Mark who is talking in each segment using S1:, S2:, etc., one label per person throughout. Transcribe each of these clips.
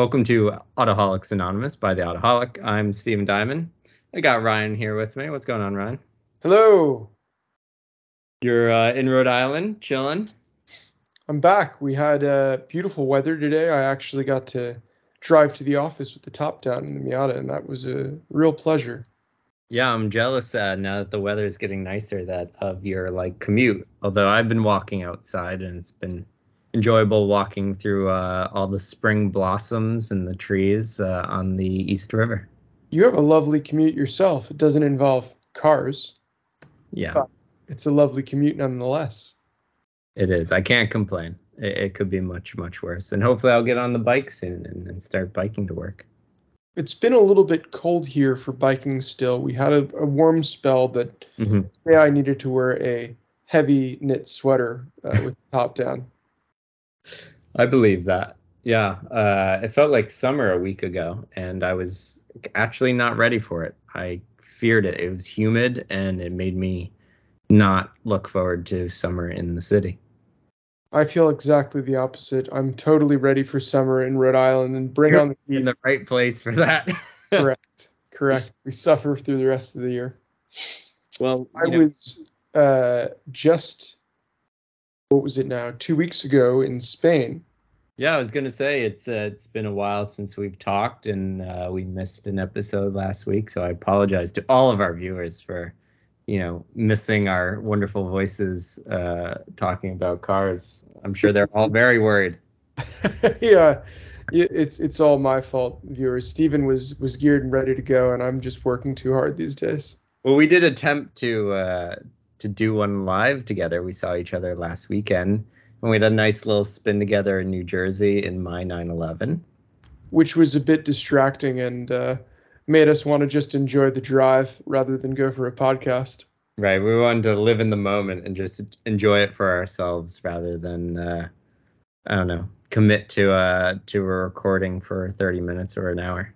S1: Welcome to Autoholics Anonymous by the Autoholic. I'm Stephen Diamond. I got Ryan here with me. What's going on, Ryan?
S2: Hello.
S1: You're uh, in Rhode Island, chilling.
S2: I'm back. We had uh, beautiful weather today. I actually got to drive to the office with the top down in the Miata, and that was a real pleasure.
S1: Yeah, I'm jealous uh, now that the weather is getting nicer that of your like commute. Although I've been walking outside and it's been enjoyable walking through uh, all the spring blossoms and the trees uh, on the East River.
S2: You have a lovely commute yourself. It doesn't involve cars.
S1: Yeah.
S2: It's a lovely commute nonetheless.
S1: It is. I can't complain. It, it, could be much, much worse. And hopefully I'll get on the bike soon and, and start biking to work.
S2: It's been a little bit cold here for biking still. We had a, a warm spell, but mm-hmm. today I needed to wear a heavy knit sweater uh, with the top down.
S1: I believe that. Yeah, uh, it felt like summer a week ago, and I was actually not ready for it. I feared it. It was humid, and it made me not look forward to summer in the city.
S2: I feel exactly the opposite. I'm totally ready for summer in Rhode Island, and bring
S1: You're
S2: on the
S1: heat. In the right place for that.
S2: correct, correct. We suffer through the rest of the year.
S1: Well,
S2: I know. was uh, just what was it now? Two weeks ago in Spain.
S1: Yeah, I was gonna say it's uh, it's been a while since we've talked, and uh, we missed an episode last week, so I apologize to all of our viewers for, you know, missing our wonderful voices uh, talking about cars. I'm sure they're all very worried.
S2: yeah, it's it's all my fault, viewers. Stephen was was geared and ready to go, and I'm just working too hard these days.
S1: Well, we did attempt to uh, to do one live together. We saw each other last weekend, and we had a nice little spin together in New Jersey in my 911,
S2: which was a bit distracting and uh, made us want to just enjoy the drive rather than go for a podcast.
S1: Right, we wanted to live in the moment and just enjoy it for ourselves rather than uh, I don't know commit to uh to a recording for 30 minutes or an hour.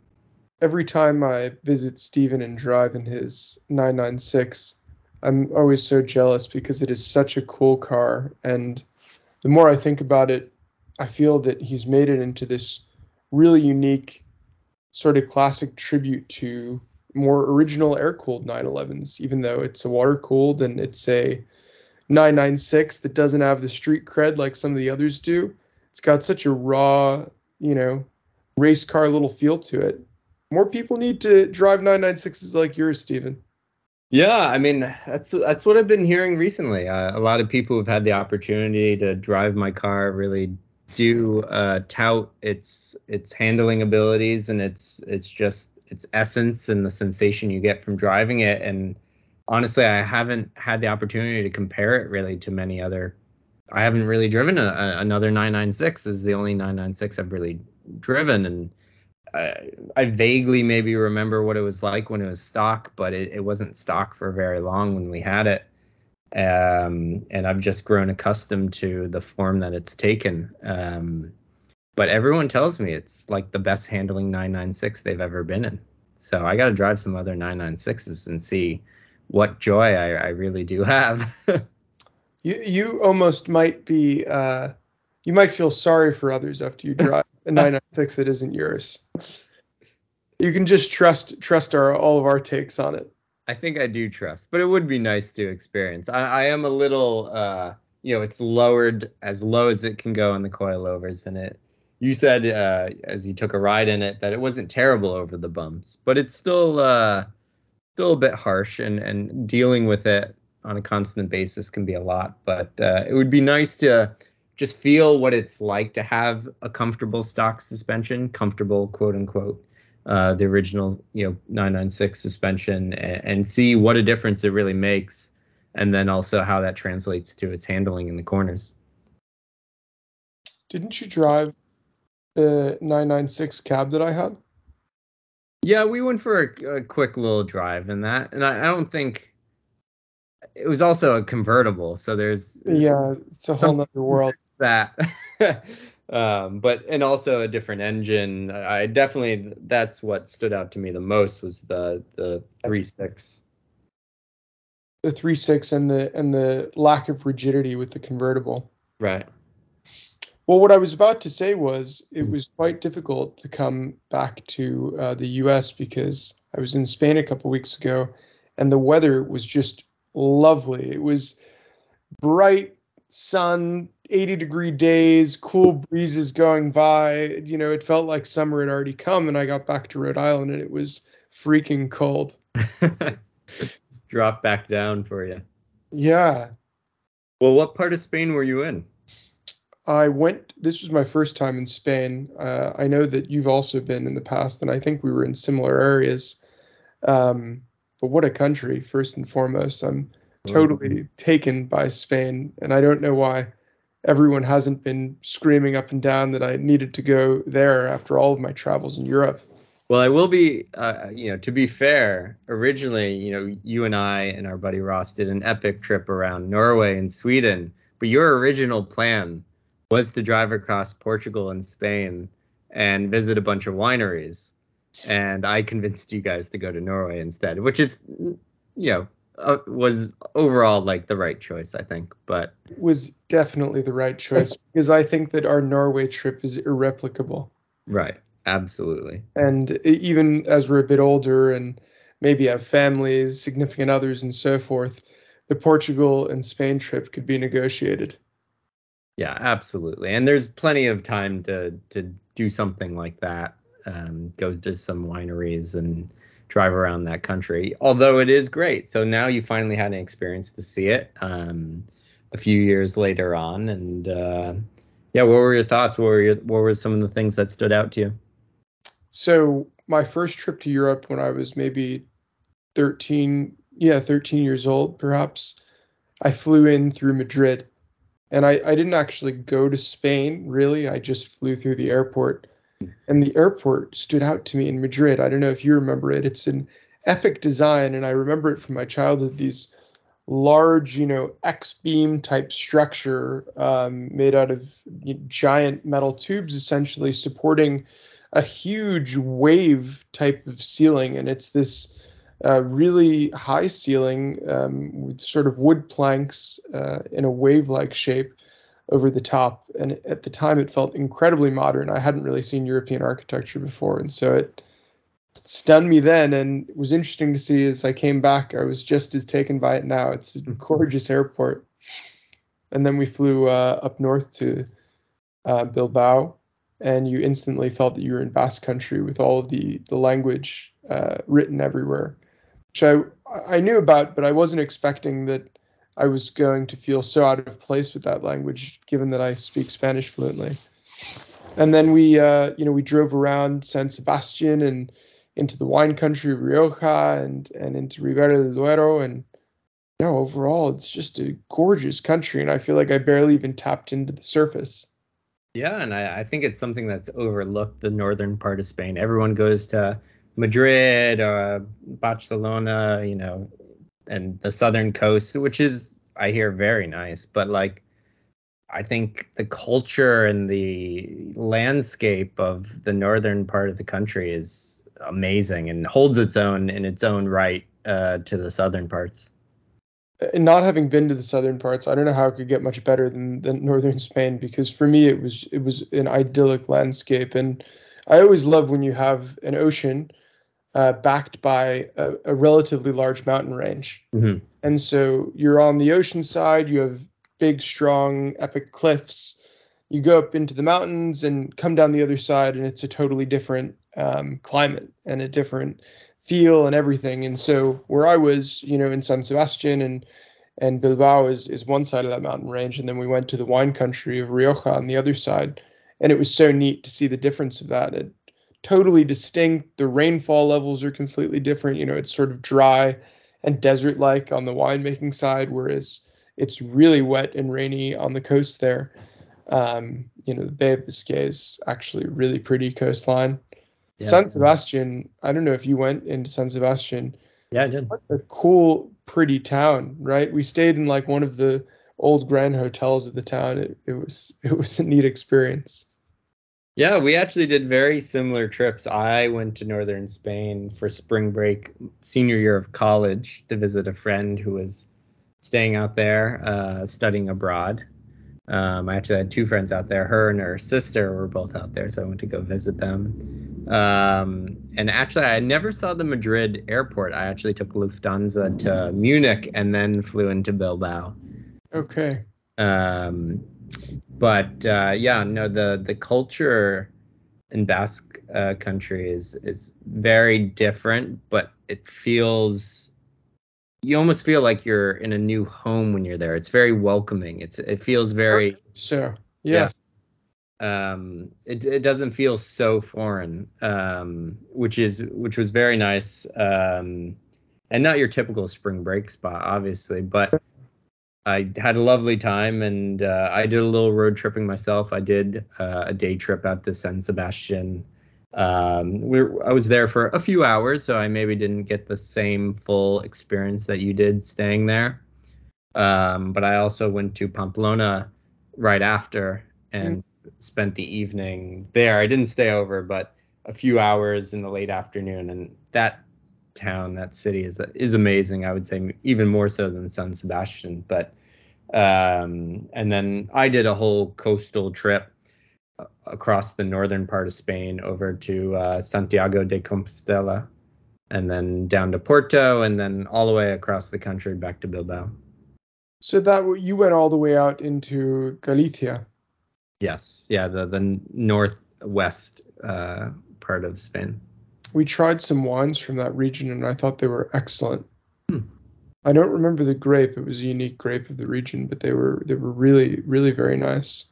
S2: Every time I visit Stephen and drive in his 996, I'm always so jealous because it is such a cool car. And the more I think about it, I feel that he's made it into this really unique sort of classic tribute to more original air cooled 911s, even though it's a water cooled and it's a 996 that doesn't have the street cred like some of the others do. It's got such a raw, you know, race car little feel to it. More people need to drive 996s like yours, Stephen.
S1: Yeah, I mean that's that's what I've been hearing recently. Uh, a lot of people who've had the opportunity to drive my car really do uh, tout its its handling abilities and its it's just its essence and the sensation you get from driving it. And honestly, I haven't had the opportunity to compare it really to many other. I haven't really driven a, a, another 996. Is the only 996 I've really driven, and I, I vaguely maybe remember what it was like when it was stock, but it, it wasn't stock for very long when we had it. Um, and I've just grown accustomed to the form that it's taken. Um, but everyone tells me it's like the best handling 996 they've ever been in. So I got to drive some other 996s and see what joy I, I really do have.
S2: you you almost might be uh, you might feel sorry for others after you drive a 996 that isn't yours. You can just trust trust our all of our takes on it.
S1: I think I do trust, but it would be nice to experience. I, I am a little, uh, you know, it's lowered as low as it can go in the coilovers, and it. You said uh, as you took a ride in it that it wasn't terrible over the bumps, but it's still uh, still a bit harsh, and and dealing with it on a constant basis can be a lot. But uh, it would be nice to just feel what it's like to have a comfortable stock suspension, comfortable quote unquote, uh, the original you know 996 suspension, and, and, see what a difference it really makes, and then also how that translates to its handling in the corners.
S2: Didn't you drive the 996 cab that I had?
S1: Yeah, we went for a, a quick little drive in that, and I, I don't think it was also a convertible, so there's,
S2: there's yeah, it's a whole other world
S1: that. um, but and also a different engine. I definitely that's what stood out to me the most was the the three six.
S2: The three six and the and the lack of rigidity with the convertible.
S1: Right.
S2: Well, what I was about to say was it was quite difficult to come back to uh, the U.S. because I was in Spain a couple weeks ago, and the weather was just lovely. It was bright sun, 80 degree days, cool breezes going by. You know, it felt like summer had already come, and I got back to Rhode Island, and it was freaking cold.
S1: Drop back down for you.
S2: Yeah.
S1: Well, what part of Spain were you in?
S2: I went. This was my first time in Spain. Uh, I know that you've also been in the past, and I think we were in similar areas. Um, but what a country! First and foremost, I'm totally mm-hmm. taken by Spain, and I don't know why everyone hasn't been screaming up and down that I needed to go there after all of my travels in Europe.
S1: Well, I will be, uh, you know, to be fair, originally, you know, you and I and our buddy Ross did an epic trip around Norway and Sweden, but your original plan was to drive across Portugal and Spain and visit a bunch of wineries. And I convinced you guys to go to Norway instead, which is, you know, uh, was overall like the right choice, I think. But
S2: was definitely the right choice because I think that our Norway trip is irreplicable.
S1: Right. Absolutely.
S2: And even as we're a bit older and maybe have families, significant others, and so forth, the Portugal and Spain trip could be negotiated.
S1: Yeah, absolutely. And there's plenty of time to to do something like that. Um, go to some wineries and drive around that country. Although it is great. So now you finally had an experience to see it um, a few years later on. And uh, yeah, what were your thoughts? What were your, what were some of the things that stood out to you?
S2: So my first trip to Europe when I was maybe 13, yeah, 13 years old, perhaps, I flew in through Madrid and I, I didn't actually go to Spain, really. I just flew through the airport. And the airport stood out to me in Madrid. I don't know if you remember it. It's an epic design, and I remember it from my childhood. These large, you know, X beam type structure um, made out of you know, giant metal tubes, essentially supporting a huge wave type of ceiling. And it's this uh, really high ceiling um, with sort of wood planks uh, in a wave-like shape over the top. And at the time, it felt incredibly modern. I hadn't really seen European architecture before, and so it stunned me then. And it was interesting to see as I came back, I was just as taken by it now. It's a mm-hmm. gorgeous airport. And then we flew uh, up north to uh, Bilbao, and you instantly felt that you were in Basque Country with all of the the language uh, written everywhere which I I knew about, but I wasn't expecting that I was going to feel so out of place with that language, given that I speak Spanish fluently. And then we, uh, you know, we drove around San Sebastian and into the wine country Rioja and and into Ribera del Duero, and you know, overall, it's just a gorgeous country, and I feel like I barely even tapped into the surface.
S1: Yeah, and I, I think it's something that's overlooked. The northern part of Spain, everyone goes to Madrid or Barcelona, you know, and the southern coast, which is I hear very nice, but like I think the culture and the landscape of the northern part of the country is amazing and holds its own in its own right uh, to the southern parts.
S2: And not having been to the southern parts, I don't know how it could get much better than, than northern Spain because for me it was it was an idyllic landscape and I always love when you have an ocean uh, backed by a, a, relatively large mountain range. Mm-hmm. And so you're on the ocean side, you have big, strong, epic cliffs. You go up into the mountains and come down the other side, and it's a totally different um, climate and a different feel and everything. And so where I was, you know, in San Sebastian and and Bilbao is is one side of that mountain range, and then we went to the wine country of Rioja on the other side, and it was so neat to see the difference of that. It totally distinct. The rainfall levels are completely different. You know, it's sort of dry and desert like on the winemaking side, whereas it's really wet and rainy on the coast there. Um, you know, the Bay of Biscay is actually a really pretty coastline. Yeah. San Sebastian, I don't know if you went into San Sebastian.
S1: Yeah, I did.
S2: A cool, pretty town, right? We stayed in like one of the old grand hotels of the town. It, it was it was a neat experience.
S1: Yeah, we actually did very similar trips. I went to northern Spain for spring break, senior year of college, to visit a friend who was staying out there, uh, studying abroad. Um, I actually had two friends out there. Her and her sister were both out there, so I went to go visit them. Um, and actually, I never saw the Madrid airport. I actually took Lufthansa to Munich and then flew into Bilbao.
S2: Okay.
S1: Um, but uh, yeah, no, the the culture in Basque uh, country is is very different, but it feels you almost feel like you're in a new home when you're there. It's very welcoming. It's it feels very
S2: sure. Yes.
S1: Yeah. Um, it it doesn't feel so foreign, um, which is which was very nice. Um, and not your typical spring break spot, obviously, but I had a lovely time, and uh, I did a little road tripping myself. I did uh, a day trip out to San Sebastian um, we I was there for a few hours, so I maybe didn't get the same full experience that you did staying there. Um, but I also went to Pamplona right after and mm. spent the evening there. I didn't stay over, but a few hours in the late afternoon, and that town, that city is is amazing. I would say even more so than San Sebastian. But um, and then I did a whole coastal trip across the northern part of Spain over to uh, Santiago de Compostela, and then down to Porto, and then all the way across the country back to Bilbao.
S2: So that you went all the way out into Galicia.
S1: Yes, yeah, the the northwest uh, part of Spain.
S2: We tried some wines from that region, and I thought they were excellent. Hmm. I don't remember the grape; it was a unique grape of the region, but they were they were really really very nice.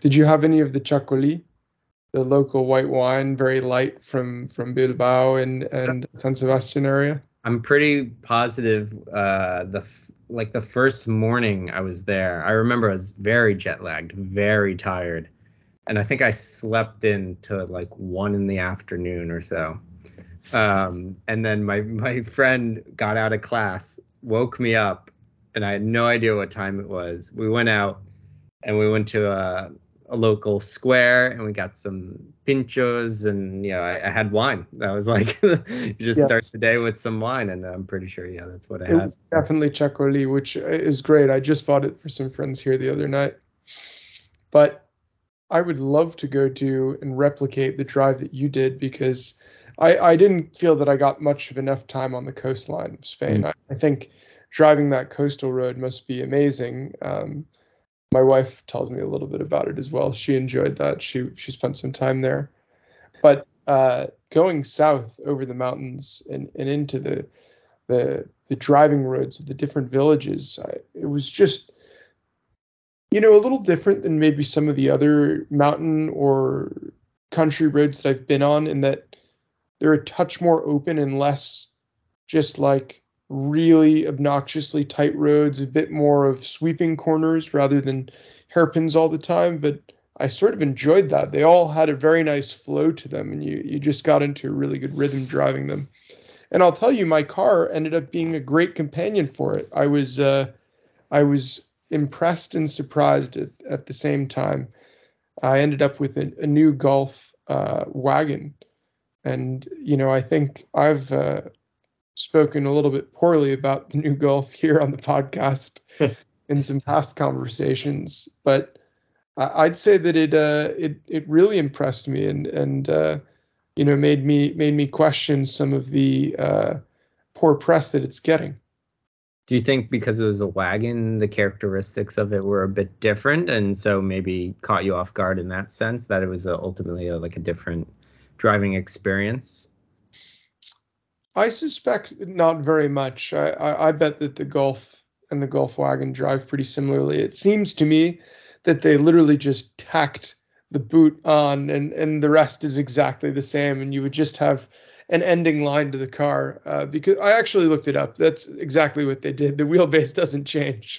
S2: Did you have any of the Chacolí, the local white wine, very light from from Bilbao and and San Sebastian area?
S1: I'm pretty positive. Uh, the like the first morning I was there, I remember I was very jet lagged, very tired, and I think I slept in to like one in the afternoon or so. Um, and then my my friend got out of class, woke me up, and I had no idea what time it was. We went out and we went to a a local square and we got some pinchos and you know I, I had wine. That was like you just yeah. start the day with some wine and I'm pretty sure yeah that's what I it had. Was
S2: definitely Chacolí, which is great. I just bought it for some friends here the other night. But I would love to go do and replicate the drive that you did because I, I didn't feel that I got much of enough time on the coastline of Spain. Mm. I, I, think driving that coastal road must be amazing. Um, my wife tells me a little bit about it as well. She enjoyed that. She she spent some time there, but uh, going south over the mountains and, and into the the the driving roads of the different villages, I, it was just you know a little different than maybe some of the other mountain or country roads that I've been on in that they're a touch more open and less just like really obnoxiously tight roads, a bit more of sweeping corners rather than hairpins all the time. But I sort of enjoyed that. They all had a very nice flow to them, and you you just got into a really good rhythm driving them. And I'll tell you, my car ended up being a great companion for it. I was uh, I was impressed and surprised at, at the same time. I ended up with a, a new Golf uh, wagon, and you know I think I've uh, spoken a little bit poorly about the new Golf here on the podcast in some past conversations, but I'd say that it uh, it it really impressed me and and uh, you know made me made me question some of the uh, poor press that it's getting.
S1: Do you think because it was a wagon, the characteristics of it were a bit different, and so maybe caught you off guard in that sense that it was a, ultimately a, like a different driving experience?
S2: I suspect not very much. I, I, I, bet that the Golf and the Golf wagon drive pretty similarly. It seems to me that they literally just tacked the boot on, and and the rest is exactly the same, and you would just have an ending line to the car. Uh, because I actually looked it up. That's exactly what they did. The wheelbase doesn't change.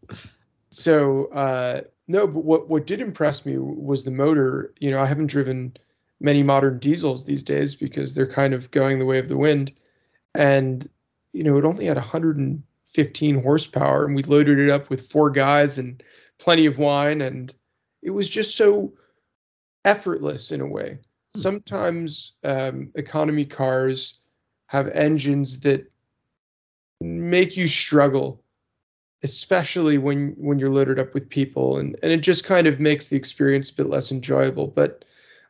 S2: so uh, no, but what what did impress me was the motor. You know, I haven't driven many modern diesels these days because they're kind of going the way of the wind. And, you know, it only had 115 horsepower and we loaded it up with four guys and plenty of wine. And it was just so effortless in a way. Sometimes um, economy cars have engines that make you struggle especially when when you're loaded up with people and and it just kind of makes the experience a bit less enjoyable. But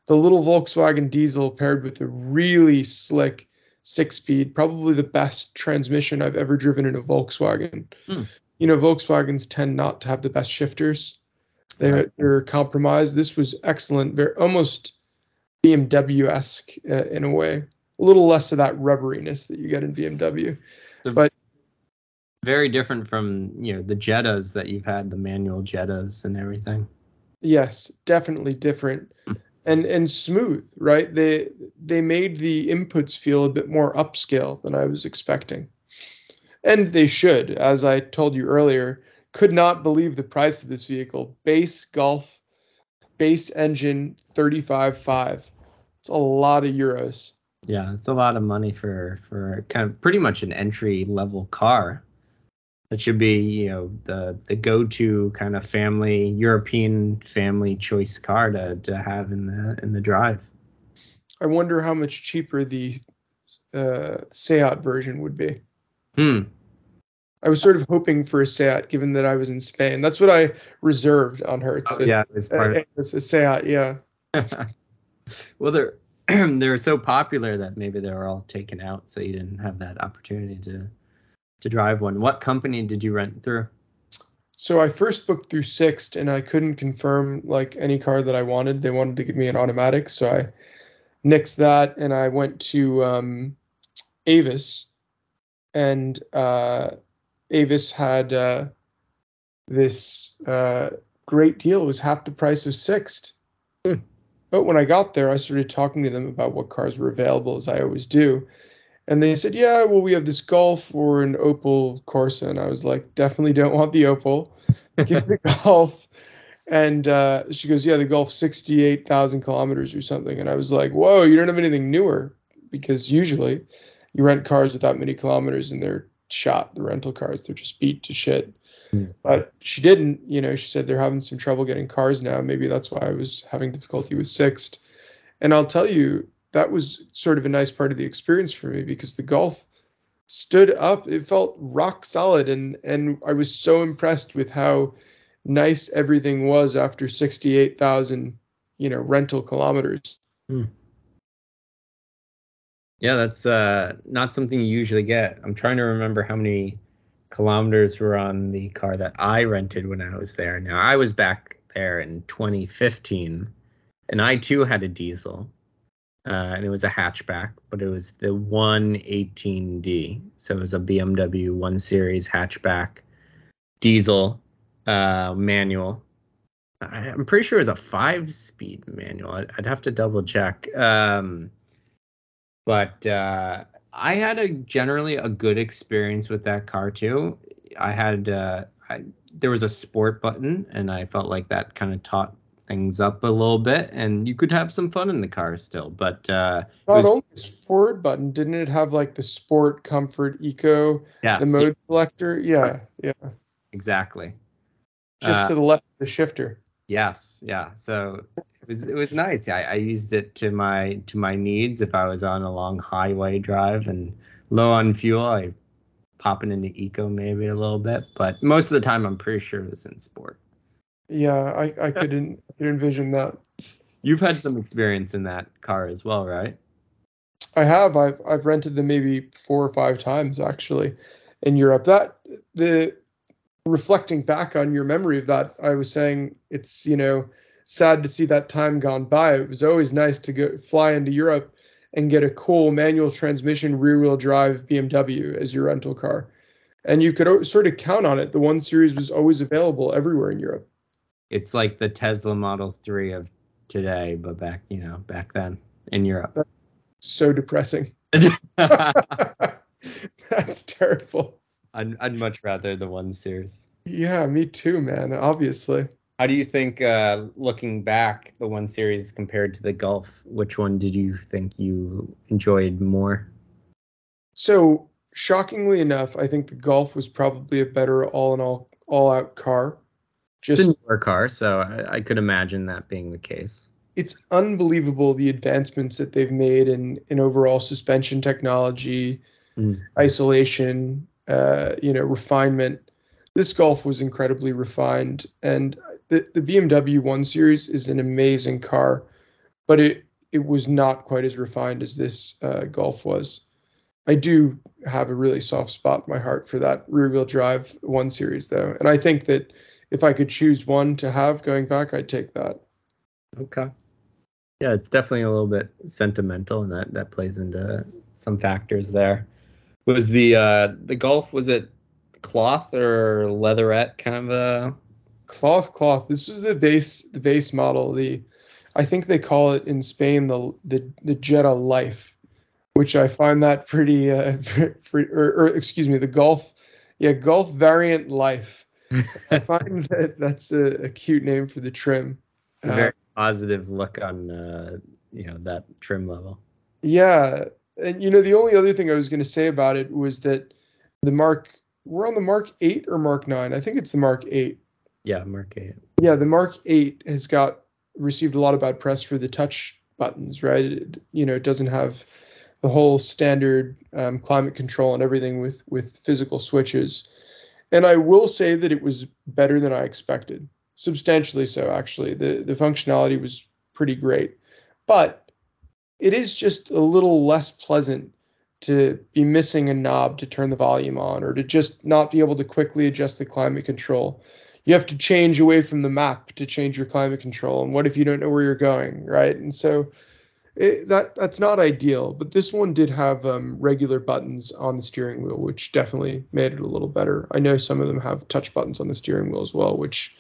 S2: the little Volkswagen diesel paired with a really slick six speed probably the best transmission I've ever driven in a Volkswagen.
S1: Hmm.
S2: you know Volkswagens tend not to have the best shifters. They're they're compromised. This was excellent very almost BMW-esque uh, in a way a little less of that rubberiness that you get in BMW
S1: The-
S2: but-
S1: very different from you know the Jettas that you've had, the manual Jettas and everything.
S2: Yes, definitely different. And and smooth, right? They they made the inputs feel a bit more upscale than I was expecting. And they should, as I told you earlier, could not believe the price of this vehicle. Base Golf, base engine 35.5. It's a lot of euros.
S1: Yeah, it's a lot of money for for kind of pretty much an entry level car. That should be you know the the go to kind of family European family choice car to to have in the in the drive.
S2: I wonder how much cheaper the uh, Seat version would be.
S1: Hmm.
S2: I was sort of hoping for a Seat, given that I was in Spain. That's what I reserved on Hertz.
S1: Oh, yeah, it's part
S2: Uh, it's a Seat, yeah.
S1: of, well they're they're so popular that maybe they were all taken out, so you didn't have that opportunity to to drive one. What company did you rent through?
S2: So I first booked through Sixt, and I couldn't confirm like any car that I wanted. They wanted to give me an automatic, so I nixed that, and I went to um, Avis, and uh, Avis had uh, this uh, great deal. It was half the price of Sixt.
S1: Hmm.
S2: But when I got there, I started talking to them about what cars were available, as I always do. And they said, yeah, well, we have this Golf or an Opel Corsa. And I was like, definitely don't want the Opel. Give me the Golf. And uh, she goes, yeah, the Golf 68,000 kilometers or something. And I was like, whoa, you don't have anything newer. Because usually you rent cars without many kilometers and they're shot, the rental cars. They're just beat to shit.
S1: Hmm.
S2: But she didn't. You know, she said they're having some trouble getting cars now. Maybe that's why I was having difficulty with Sixt. And I'll tell you, that was sort of a nice part of the experience for me because the golf stood up it felt rock solid and and i was so impressed with how nice everything was after 68000 you know rental kilometers
S1: Yeah, that's uh, not something you usually get. I'm trying to remember how many kilometers were on the car that I rented when I was there. Now, I was back there in 2015, and I too had a diesel, uh, and it was a hatchback, but it was the 118D. So it was a BMW 1 Series hatchback diesel uh, manual. I- I'm pretty sure it was a five speed manual. I'd, I'd have to double check. Um, but uh, I had a generally a good experience with that car too. I had uh, I, there was a sport button, and I felt like that kind of taught things up a little bit, and you could have some fun in the car still. But uh,
S2: not
S1: was-
S2: only the sport button didn't it have like the sport comfort eco
S1: yes,
S2: the mode selector yeah yeah
S1: exactly.
S2: just
S1: Uh,
S2: to the left of the shifter
S1: Yes, yeah. So it was it was nice. I, I used it to my to my needs. If I was on a long highway drive and low on fuel, I pop it into eco maybe a little bit. But most of the time, I'm pretty sure it was in sport.
S2: yeah i i couldn't could envision that
S1: You've had some experience in that car as well, right?
S2: I have. I've I've rented them maybe four or five times actually in Europe. That the reflecting back on your memory of that, I was saying it's you know sad to see that time gone by. It was always nice to go fly into Europe and get a cool manual transmission rear wheel drive BMW as your rental car. And you could sort of count on it. The one series was always available everywhere in Europe.
S1: It's like the Tesla Model 3 of today, but back you know back then in Europe.
S2: So depressing. That's terrible.
S1: I'd, I'd much rather the one series.
S2: Yeah, me too, man. Obviously.
S1: How do you think, uh, looking back, the one series compared to the Golf? Which one did you think you enjoyed more?
S2: So shockingly enough, I think the Golf was probably a better all in all all out car.
S1: It's
S2: Just
S1: a newer car, so I, I could imagine that being the case.
S2: it's unbelievable the advancements that they've made in in overall suspension technology,
S1: Mm.
S2: isolation, uh, you know, refinement. this Golf was incredibly refined, and the the BMW One Series is an amazing car, but it it was not quite as refined as this uh, Golf was. I do have a really soft spot in my heart for that rear wheel drive One Series though, and I think that if I could choose one to have going back, I'd take that.
S1: Okay. Yeah, it's definitely a little bit sentimental, and that that plays into some factors there. Was the uh the Golf was it cloth or leatherette kind of a
S2: cloth cloth? This was the base the base model. The I think they call it in Spain the the the Jetta Life, which I find that pretty uh pretty, or, or excuse me the Golf yeah Golf variant Life. I find that that's a, a cute name for the trim.
S1: very positive look on uh, you know that trim level.
S2: Yeah, and you know the only other thing I was going to say about it was that the Mark we're on the Mark 8 or Mark 9. I think it's the Mark 8.
S1: Yeah, Mark 8.
S2: Yeah, the Mark 8 has got received a lot of bad press for the touch buttons, right? It, you know, it doesn't have the whole standard um, climate control and everything with with physical switches. And I will say that it was better than I expected, substantially so actually. The the functionality was pretty great, but it is just a little less pleasant to be missing a knob to turn the volume on or to just not be able to quickly adjust the climate control. You have to change away from the map to change your climate control. And what if you don't know where you're going, right? And so it, that that's not ideal. But this one did have um, regular buttons on the steering wheel, which definitely made it a little better. I know some of them have touch buttons on the steering wheel as well, which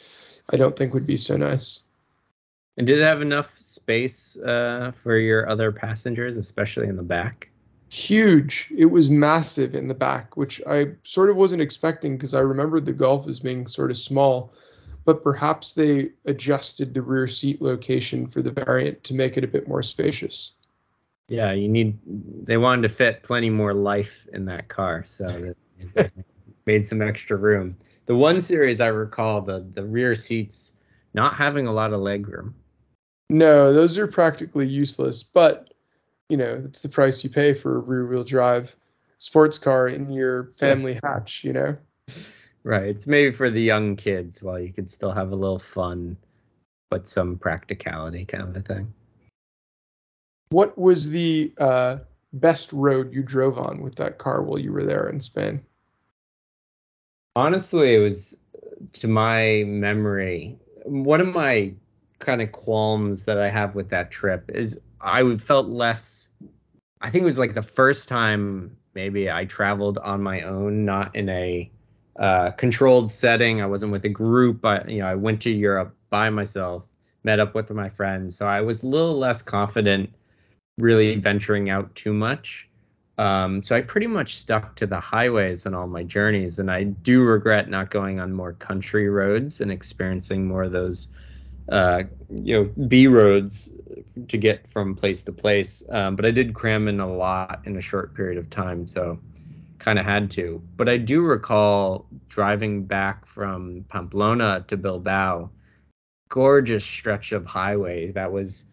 S2: I don't think would be so nice.
S1: And did it have enough space uh, for your other passengers, especially in the back?
S2: huge. It was massive in the back, which I sort of wasn't expecting because I remembered the Golf as being sort of small. But perhaps they adjusted the rear seat location for the variant to make it a bit more spacious.
S1: Yeah, you need. They wanted to fit plenty more life in that car, so that made some extra room. The one series I recall, the the rear seats not having a lot of leg room.
S2: No, those are practically useless. But you know, it's the price you pay for a rear wheel drive sports car in your family hatch, you know?
S1: Right. It's maybe for the young kids while you could still have a little fun, but some practicality kind of a thing.
S2: What was the uh, best road you drove on with that car while you were there in Spain?
S1: Honestly, it was to my memory. One of my kind of qualms that I have with that trip is I felt less. I think it was like the first time maybe I traveled on my own, not in a uh, controlled setting. I wasn't with a group. I, you know, I went to Europe by myself, met up with my friends, so I was a little less confident, really venturing out too much. Um, so I pretty much stuck to the highways on all my journeys, and I do regret not going on more country roads and experiencing more of those uh, you know B roads to get from place to place. Um, but I did cram in a lot in a short period of time, so kind of had to. But I do recall driving back from Pamplona to Bilbao, gorgeous stretch of highway that was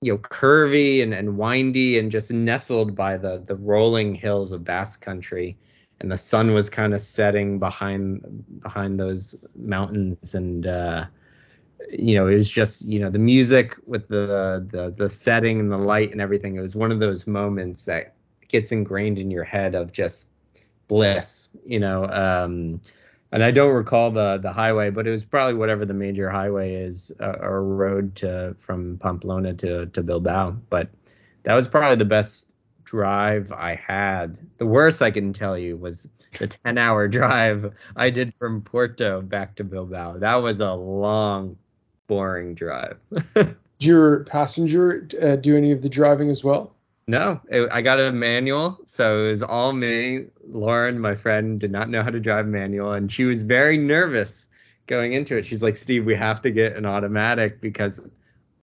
S1: you know curvy and, and windy and just nestled by the the rolling hills of Basque country and the sun was kind of setting behind behind those mountains and uh, you know, it was just you know the music with the the the setting and the light and everything. It was one of those moments that gets ingrained in your head of just bliss, you know. Um, and I don't recall the the highway, but it was probably whatever the major highway is uh, or road to from Pamplona to to Bilbao. But that was probably the best drive I had. The worst I can tell you was the 10 hour drive I did from Porto back to Bilbao. That was a long boring drive.
S2: Did your passenger uh, do any of the driving as well?
S1: No, it, I got a manual, so it was all me. Lauren, my friend, did not know how to drive manual, and she was very nervous going into it. She's like, "Steve, we have to get an automatic because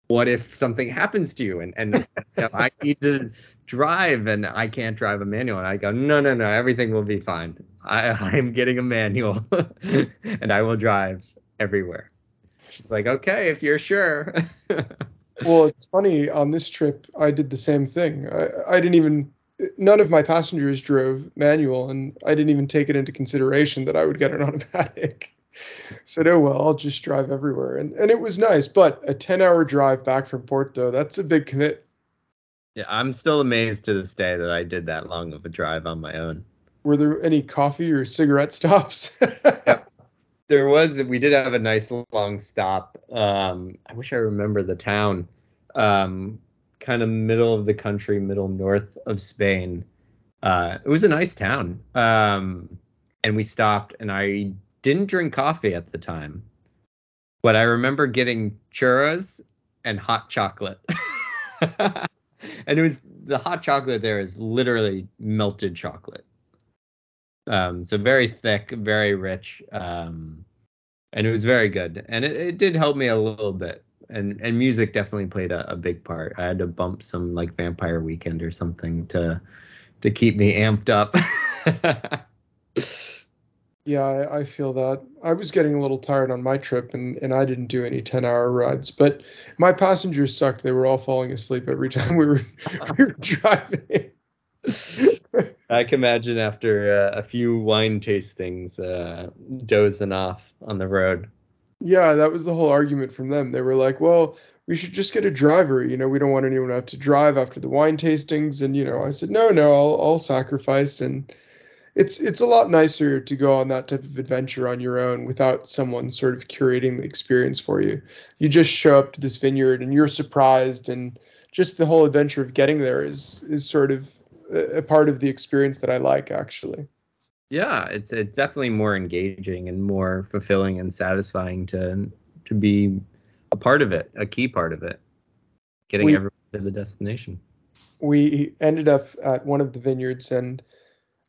S1: what if something happens to you and and you know, I need to drive and I can't drive a manual?" And I go, "No, no, no, everything will be fine. I I'm getting a manual, and I will drive everywhere." She's like, okay, if you're sure.
S2: well, it's funny. On this trip, I did the same thing. I, I didn't even none of my passengers drove manual, and I didn't even take it into consideration that I would get an automatic. said, oh well, I'll just drive everywhere, and and it was nice. But a ten hour drive back from Porto, that's a big commit.
S1: Yeah, I'm still amazed to this day that I did that long of a drive on my own.
S2: Were there any coffee or cigarette stops?
S1: yep. There was. We did have a nice long stop. Um, I wish I remember the town. Um, kind of middle of the country, middle north of Spain. Uh, it was a nice town. Um, and we stopped, and I didn't drink coffee at the time, but I remember getting churros and hot chocolate. and it was the hot chocolate there is literally melted chocolate. Um, so very thick, very rich, um, and it was very good. And it, it did help me a little bit. And and music definitely played a, a big part. I had to bump some like Vampire Weekend or something to to keep me amped up.
S2: Yeah, I, I, feel that. I was getting a little tired on my trip, and, and I didn't do any 10 hour rides. But my passengers sucked. They were all falling asleep every time we were, we were driving.
S1: I can imagine after uh, a few wine tastings, uh, dozing off on the road.
S2: Yeah, that was the whole argument from them. They were like, well, we should just get a driver. You know, we don't want anyone have to drive after the wine tastings. And, you know, I said, no, no, I'll, I'll sacrifice. And, it's it's a lot nicer to go on that type of adventure on your own without someone sort of curating the experience for you. You just show up to this vineyard and you're surprised, and just the whole adventure of getting there is is sort of a part of the experience that I like actually.
S1: Yeah, it's it's definitely more engaging and more fulfilling and satisfying to to be a part of it, a key part of it, getting we, everyone to the destination.
S2: We ended up at one of the vineyards and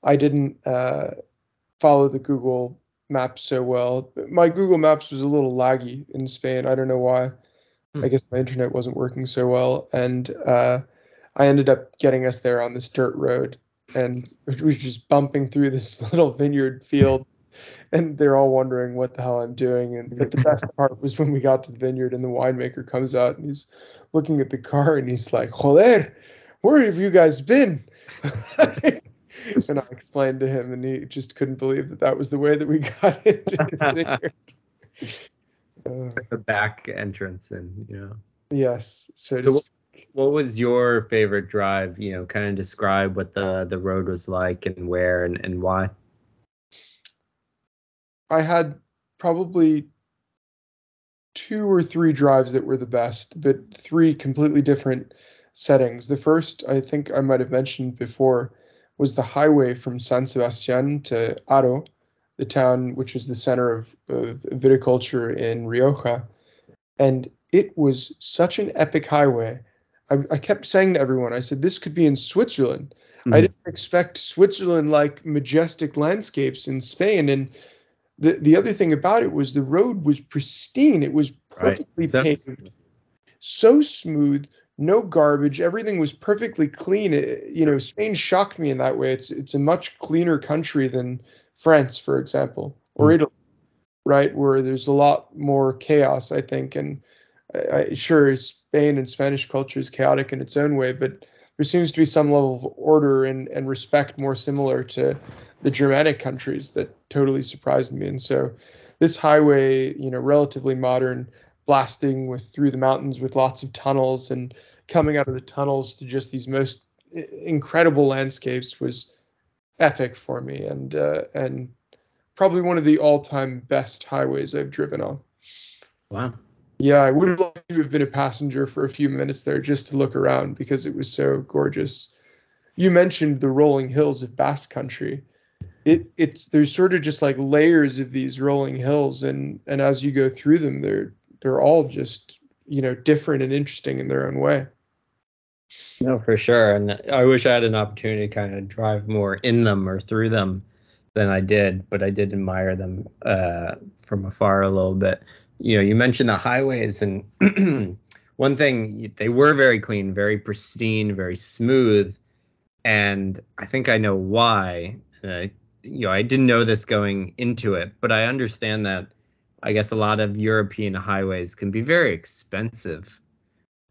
S2: I didn't uh, follow the Google Maps so well. My Google Maps was a little laggy in Spain. I don't know why. Hmm. I guess my internet wasn't working so well, and uh, I ended up getting us there on this dirt road, and it was just bumping through this little vineyard field. And they're all wondering what the hell I'm doing. And but the best part was when we got to the vineyard and the winemaker comes out and he's looking at the car and he's like, "Joder, where have you guys been?" and I explained to him, and he just couldn't believe that that was the way that we got into his vineyard.
S1: Uh, the back entrance, and you know.
S2: Yes. So,
S1: so what, what was your favorite drive? You know, kind of describe what the the road was like and where and and why.
S2: I had probably two or three drives that were the best, but three completely different settings. The first, I think I might have mentioned before, was the highway from San Sebastian to Haro, the town which is the center of, of viticulture in Rioja. And it was such an epic highway. I, I, kept saying to everyone, I said, this could be in Switzerland. Mm-hmm. I didn't expect Switzerland like majestic landscapes in Spain. And the, the other thing about it was the road was pristine. It was perfectly right. paved, so smooth, no garbage. Everything was perfectly clean. It, you know, Spain shocked me in that way. It's it's a much cleaner country than France, for example, or mm. Italy, right, where there's a lot more chaos. I think, and I, I, sure Spain and Spanish culture is chaotic in its own way, but there seems to be some level of order and, and respect more similar to the Germanic countries that totally surprised me. And so, this highway, you know, relatively modern blasting with through the mountains with lots of tunnels and coming out of the tunnels to just these most incredible landscapes was epic for me and uh, and probably one of the all-time best highways I've driven on.
S1: Wow.
S2: Yeah, I would have liked to have been a passenger for a few minutes there just to look around because it was so gorgeous. You mentioned the rolling hills of Basque Country. It it's there's sort of just like layers of these rolling hills and and as you go through them they're they're all just you know different and interesting in their own way.
S1: No, for sure. And I wish I had an opportunity to kind of drive more in them or through them than I did, but I did admire them uh, from afar a little bit. You know, you mentioned the highways, and one thing they were very clean, very pristine, very smooth, and I think I know why. You know, I didn't know this going into it, but I understand that I guess a lot of European highways can be very expensive.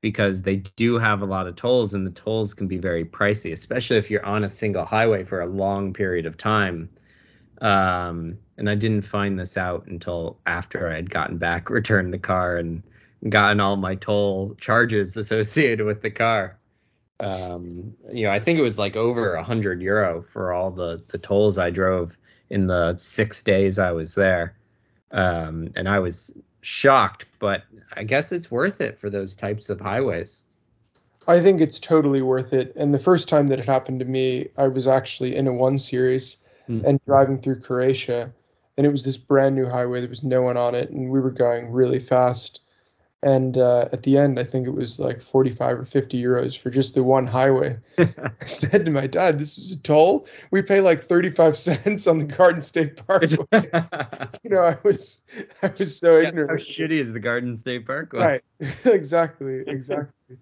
S1: because they do have a lot of tolls and the tolls can be very pricey, especially if you're on a single highway for a long period of time. Um, and I didn't find this out until after I had gotten back, returned the car, and gotten all my toll charges associated with the car. Um, you know, I think it was like over a hundred euro for all the the tolls I drove in the six days I was there. Um, and I was shocked, but I guess it's worth it for those types of highways.
S2: I think it's totally worth it. And the first time that it happened to me, I was actually in a one series mm. and driving through Croatia, and it was this brand new highway. There was no one on it, and we were going really fast. And uh, at the end, I think it was like 45 or 50 euros for just the one highway. I said to my dad, "This is a toll. We pay like 35 cents on the Garden State Parkway." you know, I was, I was so yeah, ignorant.
S1: How shitty is the Garden State Parkway?
S2: Right, exactly, exactly.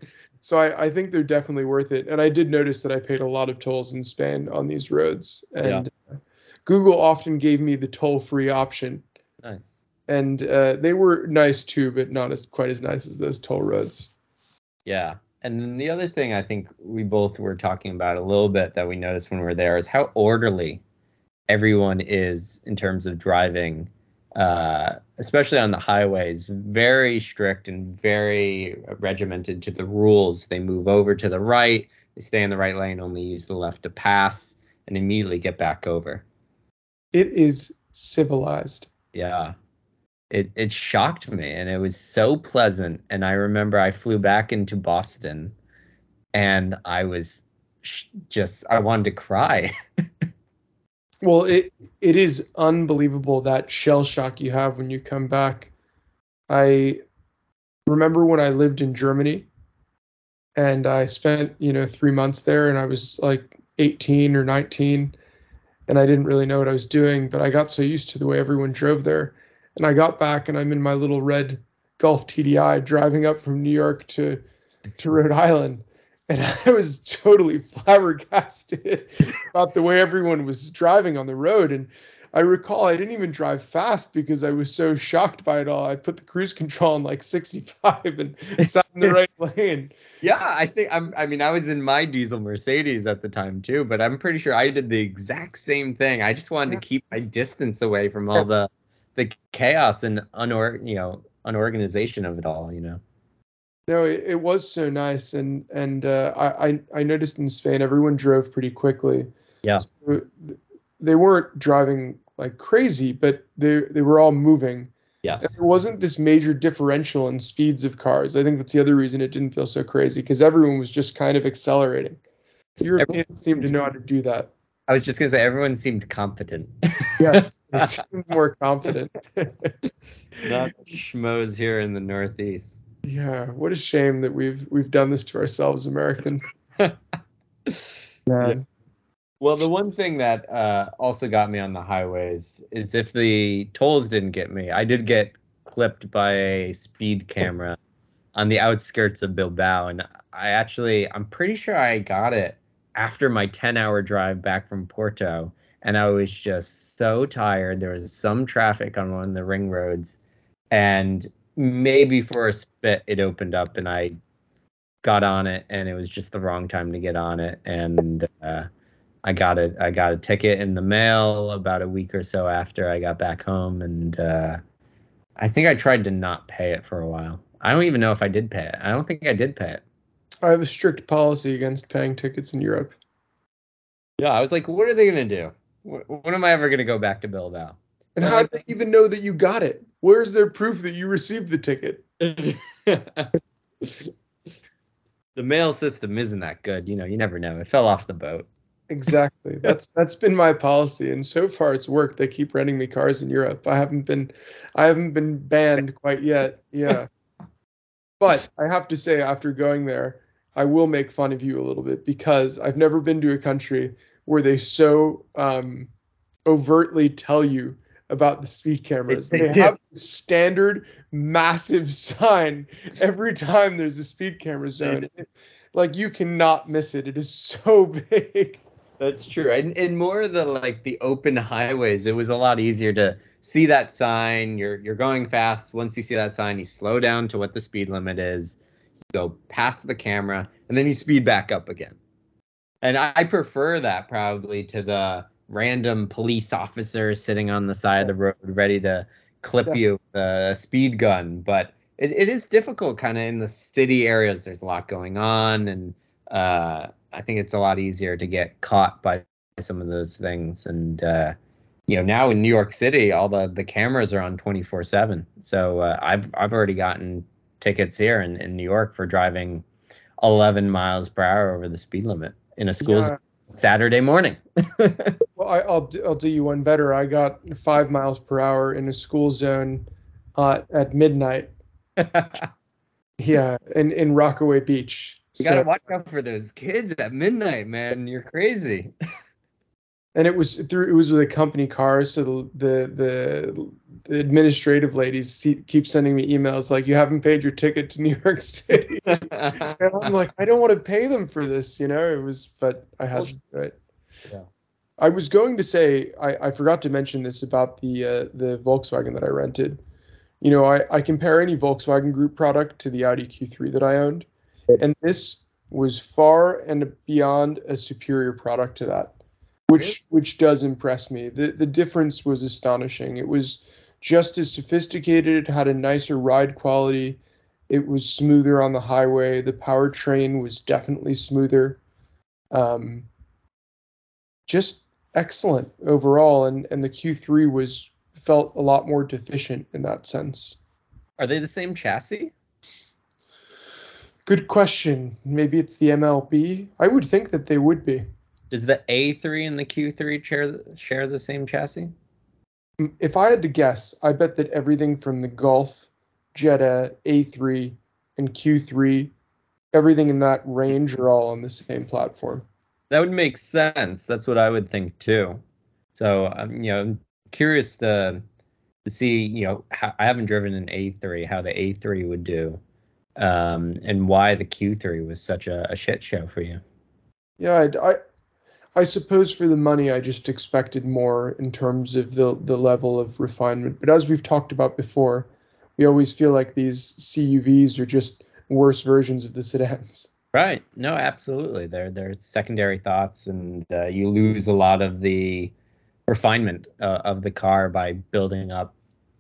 S2: So I, I think they're definitely worth it. And I did notice that I paid a lot of tolls in Spain on these roads, and yeah. Google often gave me the toll-free option.
S1: Nice
S2: and uh, they were nice too, but not as quite as nice as those toll roads.
S1: Yeah, and then the other thing I think we both were talking about a little bit that we noticed when we were there is how orderly everyone is in terms of driving, uh, especially on the highways. Very strict and very regimented to the rules. They move over to the right, they stay in the right lane, only use the left to pass, and immediately get back over.
S2: It is civilized.
S1: Yeah, it it shocked me and it was so pleasant and i remember i flew back into boston and i was just i wanted to cry
S2: well it it is unbelievable that shell shock you have when you come back i remember when i lived in germany and i spent you know 3 months there and i was like 18 or 19 and i didn't really know what i was doing but i got so used to the way everyone drove there and I got back and I'm in my little red Golf TDI driving up from New York to to Rhode Island. And I was totally flabbergasted about the way everyone was driving on the road. And I recall I didn't even drive fast because I was so shocked by it all. I put the cruise control on like 65 and sat in the right lane.
S1: Yeah, I think I'm. I mean, I was in my diesel Mercedes at the time too, but I'm pretty sure I did the exact same thing. I just wanted yeah. to keep my distance away from all the the chaos and unor you know unorganization of it all you know
S2: no it, it was so nice and and uh, I, I noticed in spain everyone drove pretty quickly.
S1: Yeah. So
S2: they weren't driving like crazy but they they were all moving.
S1: Yes.
S2: There wasn't this major differential in speeds of cars. I think that's the other reason it didn't feel so crazy because everyone was just kind of accelerating. Europeans seem to know how to do that.
S1: I was just gonna say everyone seemed competent.
S2: yes, more confident.
S1: Not schmoes here in the Northeast.
S2: Yeah, what a shame that we've we've done this to ourselves, Americans. yeah.
S1: Well, the one thing that uh, also got me on the highways is if the tolls didn't get me, I did get clipped by a speed camera on the outskirts of Bilbao, and I actually, I'm pretty sure I got it after my 10 hour drive back from Porto, and I was just so tired. There was some traffic on one of the ring roads, and maybe for a spit it opened up and I got on it, and it was just the wrong time to get on it, and uh, I got a I got a ticket in the mail about a week or so after I got back home, and uh, I think I tried to not pay it for a while. I don't even know if I did pay it. I don't think I did pay it.
S2: I have a strict policy against paying tickets in Europe.
S1: Yeah, I was like, what are they gonna do? When am I ever gonna go back to Bilbao?
S2: And how do they even know that you got it? Where's their proof that you received the ticket?
S1: the mail system isn't that good. You know, you never know. It fell off the boat.
S2: Exactly. That's that's been my policy, and so far it's worked. They keep renting me cars in Europe. I haven't been, I haven't been banned quite yet. Yeah. but I have to say, after going there, I will make fun of you a little bit because I've never been to a country where they so um, overtly tell you about the speed cameras. They, they have a standard massive sign every time there's a speed camera zone. Like you cannot miss it. It is so big.
S1: That's true. And, and more of the like the open highways, it was a lot easier to see that sign. You're you're going fast. Once you see that sign, you slow down to what the speed limit is You go past the camera, and then you speed back up again. And I, I prefer that probably to the random police officer sitting on the side of the road ready to clip
S2: Yeah.
S1: you with a speed gun. But it, it is difficult kind of in the city areas. There's a lot going on, and uh, I think it's a lot easier to get caught by some of those things. And uh, you know, now in New York City, all the the cameras are on 24 seven. So uh, I've I've already gotten tickets here in, in New York for driving 11 miles per hour over the speed limit in a school
S2: Yeah.
S1: zone Saturday morning.
S2: Well, I, I'll do, I'll do you one better. I got five miles per hour in a school zone uh, at midnight. Yeah, in in Rockaway Beach.
S1: You gotta watch out for those kids at midnight, man. You're crazy.
S2: and it was through it was with a company car so the the the, the administrative ladies see, keep sending me emails like you haven't paid your ticket to new york city. And i'm like i don't want to pay them for this you know? It was but i had to do it.
S1: yeah.
S2: i was going to say i, I forgot to mention this about the uh, the volkswagen that i rented. You know I, I compare any volkswagen group product to the audi q3 that i owned and this was far and beyond a superior product to that which which does impress me. The the difference was astonishing. It was just as sophisticated, it had a nicer ride quality. It was smoother on the highway. The powertrain was definitely smoother. Um, just excellent overall, and and the Q3 was felt a lot more deficient in that sense.
S1: Are they the same chassis?
S2: Good question. Maybe it's the MLB. I would think that they would be.
S1: Does the A3 and the Q3 share share the same chassis?
S2: if I had to guess, I bet that everything from the Golf, Jetta, A3, and Q3, everything in that range are all on the same platform.
S1: That would make sense. That's what I would think too. So I'm, you know, I'm curious to to see, you know, how, I haven't driven an A3, how the A3 would do, um, and why the Q3 was such a, a shit show for you.
S2: Yeah, I'd, I, I suppose for the money, I just expected more in terms of the the level of refinement. But as we've talked about before, we always feel like these CUVs are just worse versions of the sedans.
S1: Right. No, absolutely. They're they're secondary thoughts, and uh, you lose a lot of the refinement uh, of the car by building up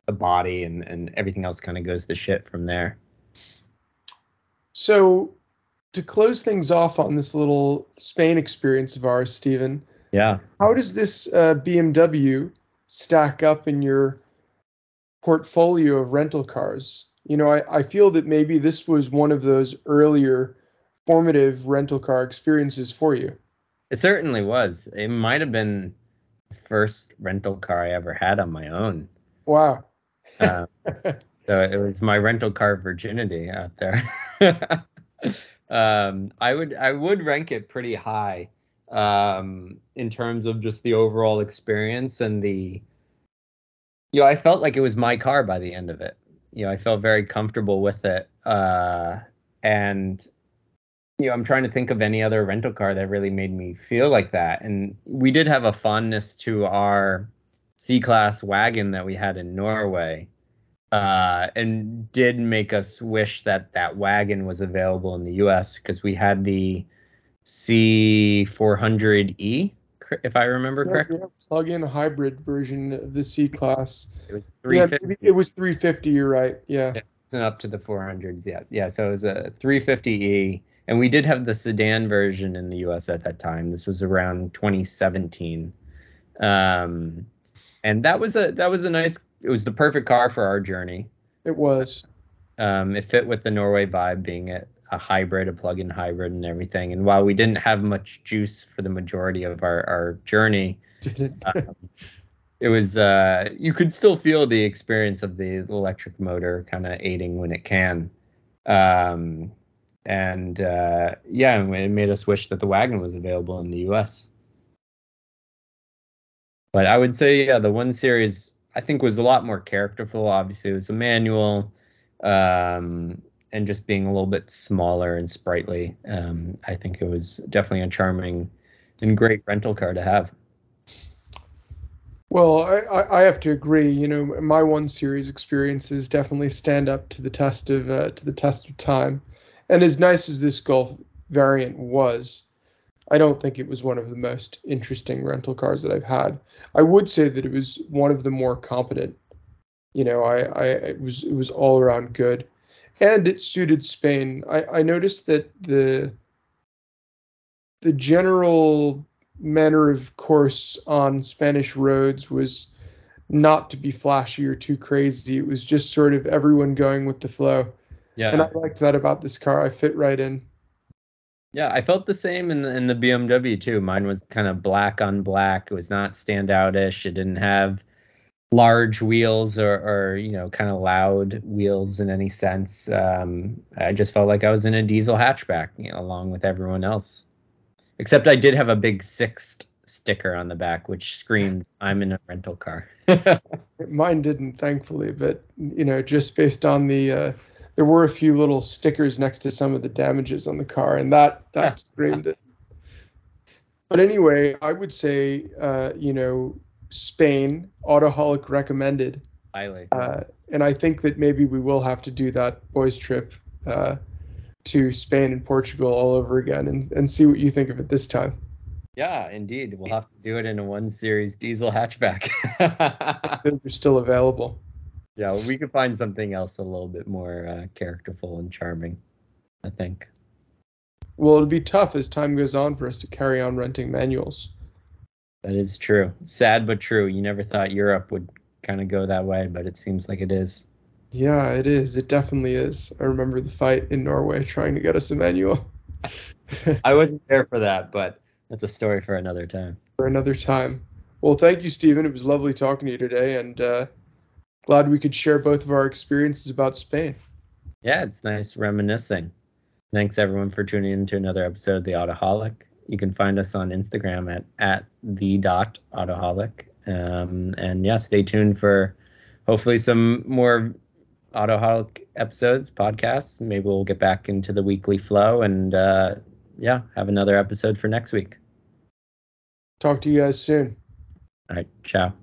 S1: the body, and and everything else kind of goes to shit from there.
S2: So, to close things off on this little Spain experience of ours, Stephen,
S1: Yeah.
S2: How does this uh, BMW stack up in your portfolio of rental cars? You know, I, I feel that maybe this was one of those earlier formative rental car experiences for you.
S1: It certainly was. It might have been the first rental car I ever had on my own.
S2: Wow.
S1: Um, so it was my rental car virginity out there. um, I would I would rank it pretty high um, in terms of just the overall experience and the. You know, I felt like it was my car by the end of it. You know, I felt very comfortable with it, uh, and you know, I'm trying to think of any other rental car that really made me feel like that. And we did have a fondness to our C class wagon that we had in Norway, uh, and did make us wish that that wagon was available in the U.S. because we had the C400E, if I remember
S2: Yeah,
S1: correctly.
S2: yeah, plug-in hybrid version of the C class.
S1: It was
S2: Yeah,
S1: 350.
S2: maybe it was 350. You're right. Yeah.
S1: Yeah. and up to the 400s. Yeah, yeah. So it was a 350e, and we did have the sedan version in the U.S. at that time. This was around 2017, um, and that was a that was a nice. It was the perfect car for our journey.
S2: It was.
S1: Um, it fit with the Norway vibe, being a, a hybrid, a plug-in hybrid, and everything. And while we didn't have much juice for the majority of our our journey, um, it was uh you could still feel the experience of the electric motor kind of aiding when it can um and uh yeah it made us wish that the wagon was available in the us but i would say yeah the one series i think was a lot more characterful obviously. It was a manual um and just being a little bit smaller and sprightly um i think it was definitely a charming and great rental car to have.
S2: Well, I, I, have to agree. You know, my one series experiences definitely stand up to the test of uh, to the test of time, And as nice as this Golf variant was, I don't think it was one of the most interesting rental cars that I've had. I would say that it was one of the more competent. You know, I, I it was it was all around good, and it suited Spain. I, I noticed that the the general manner of course on Spanish roads was not to be flashy or too crazy. It was just sort of everyone going with the flow.
S1: Yeah.
S2: And I liked that about this car. I fit right in.
S1: Yeah, I felt the same in the, in the BMW too. Mine was kind of black on black. It was not standoutish. It didn't have large wheels or, or you know kind of loud wheels in any sense. Um, I just felt like I was in a diesel hatchback, you know, along with everyone else. Except I did have a big Sixt sticker on the back, which screamed, "I'm in a rental car."
S2: Mine didn't, thankfully, but you know, just based on the uh, there were a few little stickers next to some of the damages on the car, and that that screamed it. But anyway, I would say, uh, you know, Spain, Autoholic recommended.
S1: Highly.
S2: Uh, and I think that maybe we will have to do that boys trip uh, to Spain and Portugal all over again, and, and see what you think of it this time.
S1: Yeah, indeed. We'll have to do it in a one series diesel hatchback.
S2: They're still available.
S1: Yeah, we could find something else a little bit more uh, characterful and charming, I think.
S2: Well, it'll be tough as time goes on for us to carry on renting manuals.
S1: That is true. Sad but true. You never thought Europe would kind of go that way, but it seems like it is.
S2: Yeah, it is. It definitely is. I remember the fight in Norway trying to get us a manual.
S1: I wasn't there for that, but that's a story for another time.
S2: For another time. Well, thank you, Stephen. It was lovely talking to you today, and uh, glad we could share both of our experiences about Spain.
S1: Yeah, it's nice reminiscing. Thanks everyone for tuning in to another episode of The Autoholic. You can find us on Instagram at at the dot autoholic. Um, and yeah, stay tuned for hopefully some more autoholic episodes, podcasts. Maybe we'll get back into the weekly flow and uh, yeah, have another episode for next week.
S2: Talk to you guys soon.
S1: All right, ciao.